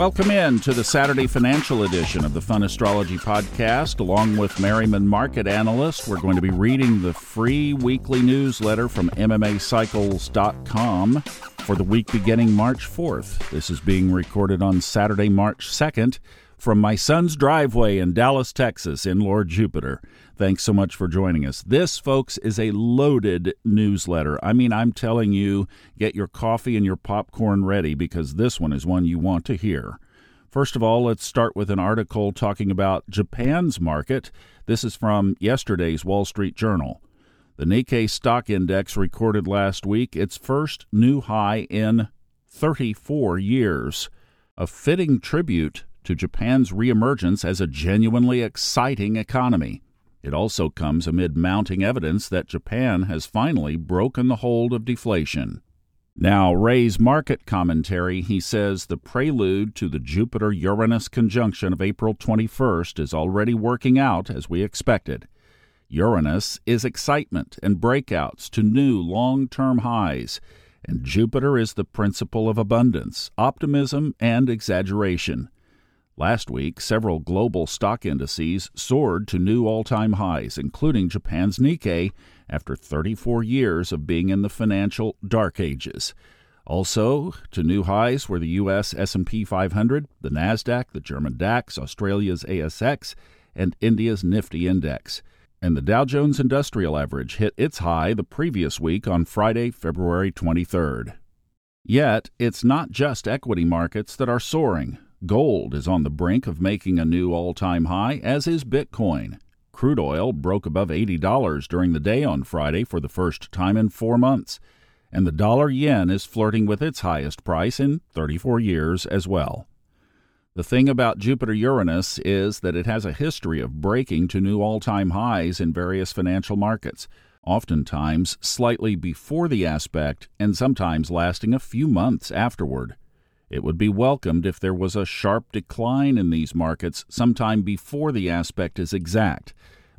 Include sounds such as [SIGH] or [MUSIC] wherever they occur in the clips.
Welcome in to the Saturday Financial Edition of the Fun Astrology Podcast. Along with Merriman Market Analyst, we're going to be reading the free weekly newsletter from MMACycles.com for the week beginning March 4th. This is being recorded on Saturday, March 2nd from my son's driveway in Dallas, Texas, in Lord Jupiter. Thanks so much for joining us. This, folks, is a loaded newsletter. I mean, I'm telling you, get your coffee and your popcorn ready because this one is one you want to hear. First of all, let's start with an article talking about Japan's market. This is from yesterday's Wall Street Journal. The Nikkei stock index recorded last week its first new high in 34 years, a fitting tribute to Japan's reemergence as a genuinely exciting economy. It also comes amid mounting evidence that Japan has finally broken the hold of deflation. Now, Ray's market commentary, he says the prelude to the Jupiter Uranus conjunction of April 21st is already working out as we expected. Uranus is excitement and breakouts to new long term highs, and Jupiter is the principle of abundance, optimism, and exaggeration. Last week, several global stock indices soared to new all-time highs, including Japan's Nikkei, after 34 years of being in the financial dark ages. Also, to new highs were the US S&P 500, the Nasdaq, the German DAX, Australia's ASX, and India's Nifty index. And the Dow Jones Industrial Average hit its high the previous week on Friday, February 23rd. Yet, it's not just equity markets that are soaring. Gold is on the brink of making a new all time high, as is Bitcoin. Crude oil broke above $80 during the day on Friday for the first time in four months, and the dollar yen is flirting with its highest price in 34 years as well. The thing about Jupiter Uranus is that it has a history of breaking to new all time highs in various financial markets, oftentimes slightly before the aspect and sometimes lasting a few months afterward. It would be welcomed if there was a sharp decline in these markets sometime before the aspect is exact.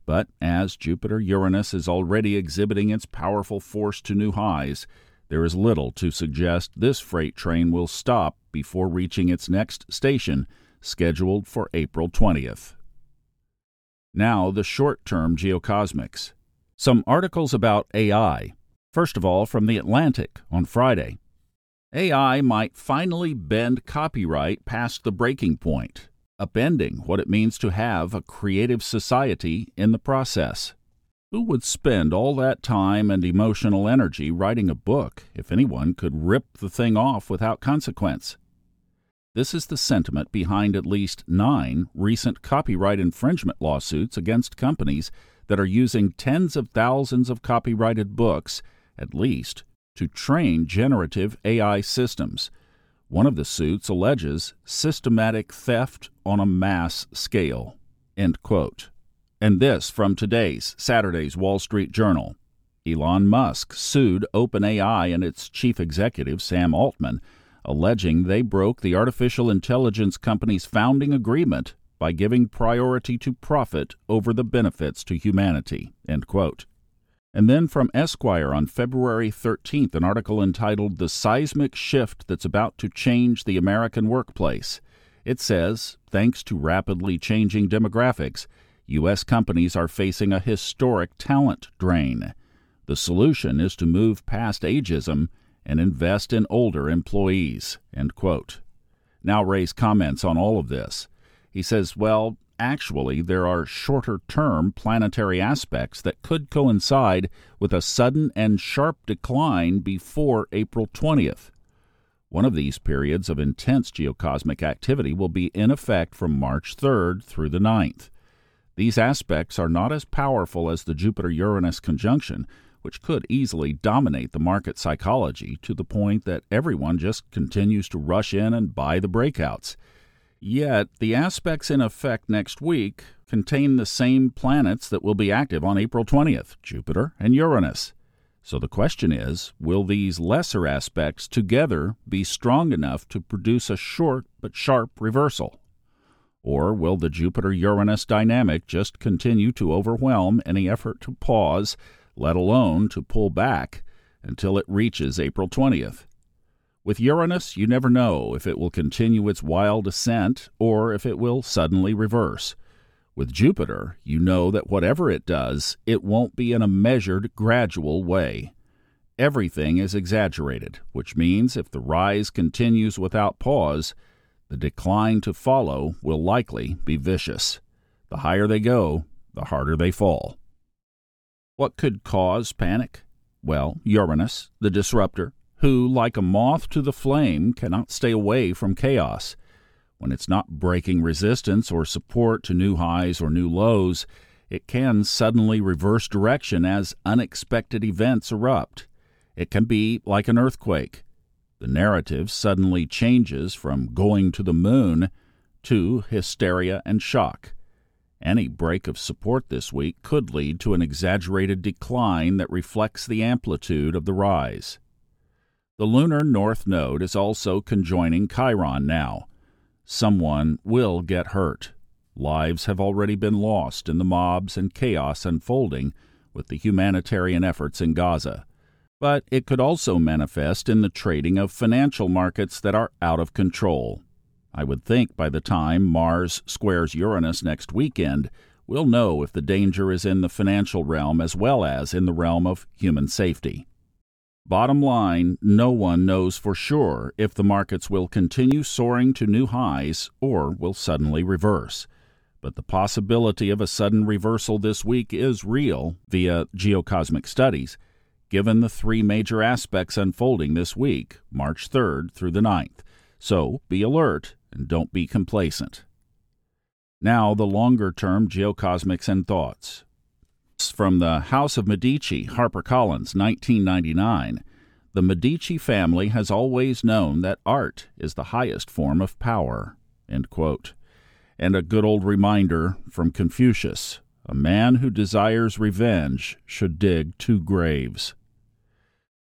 But as Jupiter Uranus is already exhibiting its powerful force to new highs, there is little to suggest this freight train will stop before reaching its next station, scheduled for April 20th. Now, the short term geocosmics. Some articles about AI. First of all, from The Atlantic on Friday. AI might finally bend copyright past the breaking point, upending what it means to have a creative society in the process. Who would spend all that time and emotional energy writing a book if anyone could rip the thing off without consequence? This is the sentiment behind at least nine recent copyright infringement lawsuits against companies that are using tens of thousands of copyrighted books, at least, to train generative AI systems. One of the suits alleges systematic theft on a mass scale. End quote. And this from today's Saturday's Wall Street Journal. Elon Musk sued OpenAI and its chief executive, Sam Altman, alleging they broke the artificial intelligence company's founding agreement by giving priority to profit over the benefits to humanity. End quote. And then from Esquire on February 13th, an article entitled The Seismic Shift That's About to Change the American Workplace. It says, thanks to rapidly changing demographics, U.S. companies are facing a historic talent drain. The solution is to move past ageism and invest in older employees. Now, Ray's comments on all of this. He says, well, actually there are shorter term planetary aspects that could coincide with a sudden and sharp decline before April 20th. One of these periods of intense geocosmic activity will be in effect from March 3rd through the 9th. These aspects are not as powerful as the Jupiter Uranus conjunction, which could easily dominate the market psychology to the point that everyone just continues to rush in and buy the breakouts. Yet, the aspects in effect next week contain the same planets that will be active on April 20th Jupiter and Uranus. So the question is will these lesser aspects together be strong enough to produce a short but sharp reversal? Or will the Jupiter Uranus dynamic just continue to overwhelm any effort to pause, let alone to pull back, until it reaches April 20th? With Uranus, you never know if it will continue its wild ascent or if it will suddenly reverse. With Jupiter, you know that whatever it does, it won't be in a measured, gradual way. Everything is exaggerated, which means if the rise continues without pause, the decline to follow will likely be vicious. The higher they go, the harder they fall. What could cause panic? Well, Uranus, the disruptor, who, like a moth to the flame, cannot stay away from chaos. When it's not breaking resistance or support to new highs or new lows, it can suddenly reverse direction as unexpected events erupt. It can be like an earthquake. The narrative suddenly changes from going to the moon to hysteria and shock. Any break of support this week could lead to an exaggerated decline that reflects the amplitude of the rise. The lunar north node is also conjoining Chiron now. Someone will get hurt. Lives have already been lost in the mobs and chaos unfolding with the humanitarian efforts in Gaza. But it could also manifest in the trading of financial markets that are out of control. I would think by the time Mars squares Uranus next weekend, we'll know if the danger is in the financial realm as well as in the realm of human safety. Bottom line, no one knows for sure if the markets will continue soaring to new highs or will suddenly reverse. But the possibility of a sudden reversal this week is real via geocosmic studies, given the three major aspects unfolding this week, March 3rd through the 9th. So be alert and don't be complacent. Now, the longer term geocosmics and thoughts from the House of Medici, HarperCollins, 1999. The Medici family has always known that art is the highest form of power. And a good old reminder from Confucius a man who desires revenge should dig two graves.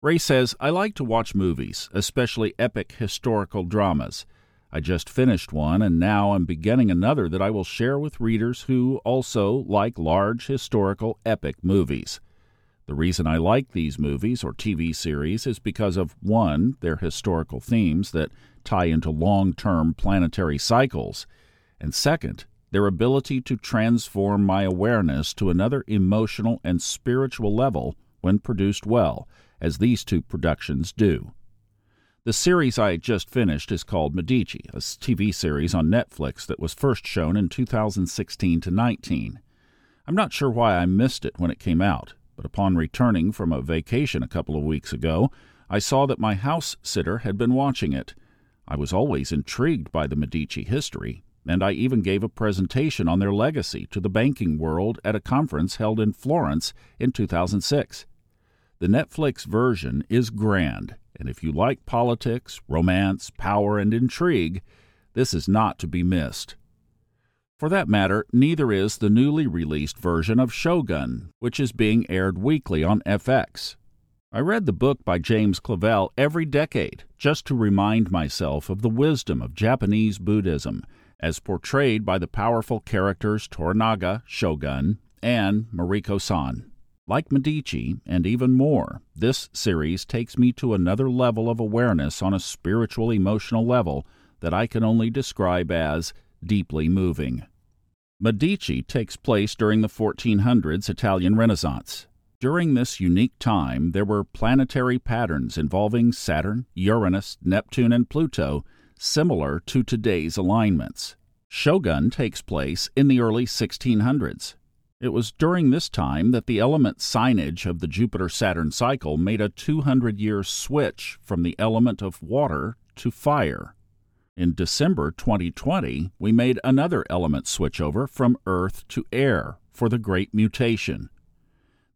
Ray says, I like to watch movies, especially epic historical dramas. I just finished one, and now I'm beginning another that I will share with readers who also like large historical epic movies. The reason I like these movies or TV series is because of one, their historical themes that tie into long term planetary cycles, and second, their ability to transform my awareness to another emotional and spiritual level when produced well, as these two productions do. The series I just finished is called Medici, a TV series on Netflix that was first shown in 2016 to 19. I'm not sure why I missed it when it came out, but upon returning from a vacation a couple of weeks ago, I saw that my house sitter had been watching it. I was always intrigued by the Medici history, and I even gave a presentation on their legacy to the banking world at a conference held in Florence in 2006. The Netflix version is grand and if you like politics, romance, power, and intrigue, this is not to be missed. For that matter, neither is the newly released version of Shogun, which is being aired weekly on FX. I read the book by James Clavell every decade just to remind myself of the wisdom of Japanese Buddhism as portrayed by the powerful characters Toranaga, Shogun, and Mariko San. Like Medici, and even more, this series takes me to another level of awareness on a spiritual emotional level that I can only describe as deeply moving. Medici takes place during the 1400s Italian Renaissance. During this unique time, there were planetary patterns involving Saturn, Uranus, Neptune, and Pluto, similar to today's alignments. Shogun takes place in the early 1600s. It was during this time that the element signage of the Jupiter Saturn cycle made a 200 year switch from the element of water to fire. In December 2020, we made another element switchover from earth to air for the Great Mutation.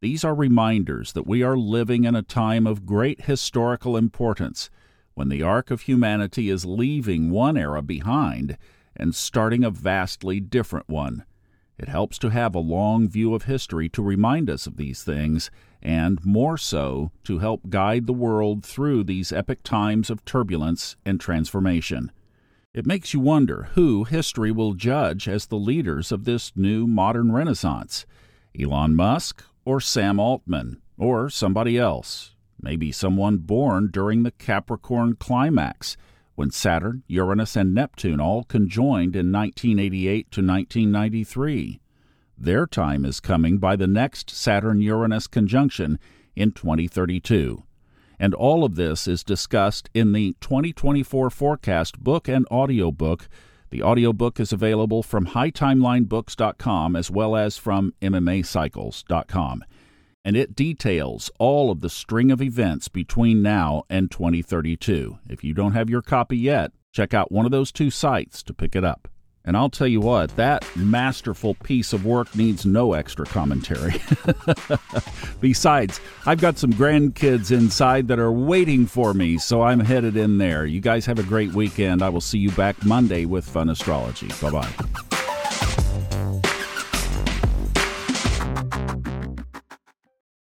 These are reminders that we are living in a time of great historical importance when the arc of humanity is leaving one era behind and starting a vastly different one. It helps to have a long view of history to remind us of these things, and more so, to help guide the world through these epic times of turbulence and transformation. It makes you wonder who history will judge as the leaders of this new modern renaissance Elon Musk or Sam Altman or somebody else. maybe someone born during the Capricorn climax, when Saturn, Uranus, and Neptune all conjoined in 1988 to 1993. Their time is coming by the next Saturn Uranus conjunction in 2032. And all of this is discussed in the 2024 forecast book and audiobook. The audiobook is available from hightimelinebooks.com as well as from MMAcycles.com. And it details all of the string of events between now and 2032. If you don't have your copy yet, check out one of those two sites to pick it up. And I'll tell you what, that masterful piece of work needs no extra commentary. [LAUGHS] Besides, I've got some grandkids inside that are waiting for me, so I'm headed in there. You guys have a great weekend. I will see you back Monday with Fun Astrology. Bye bye.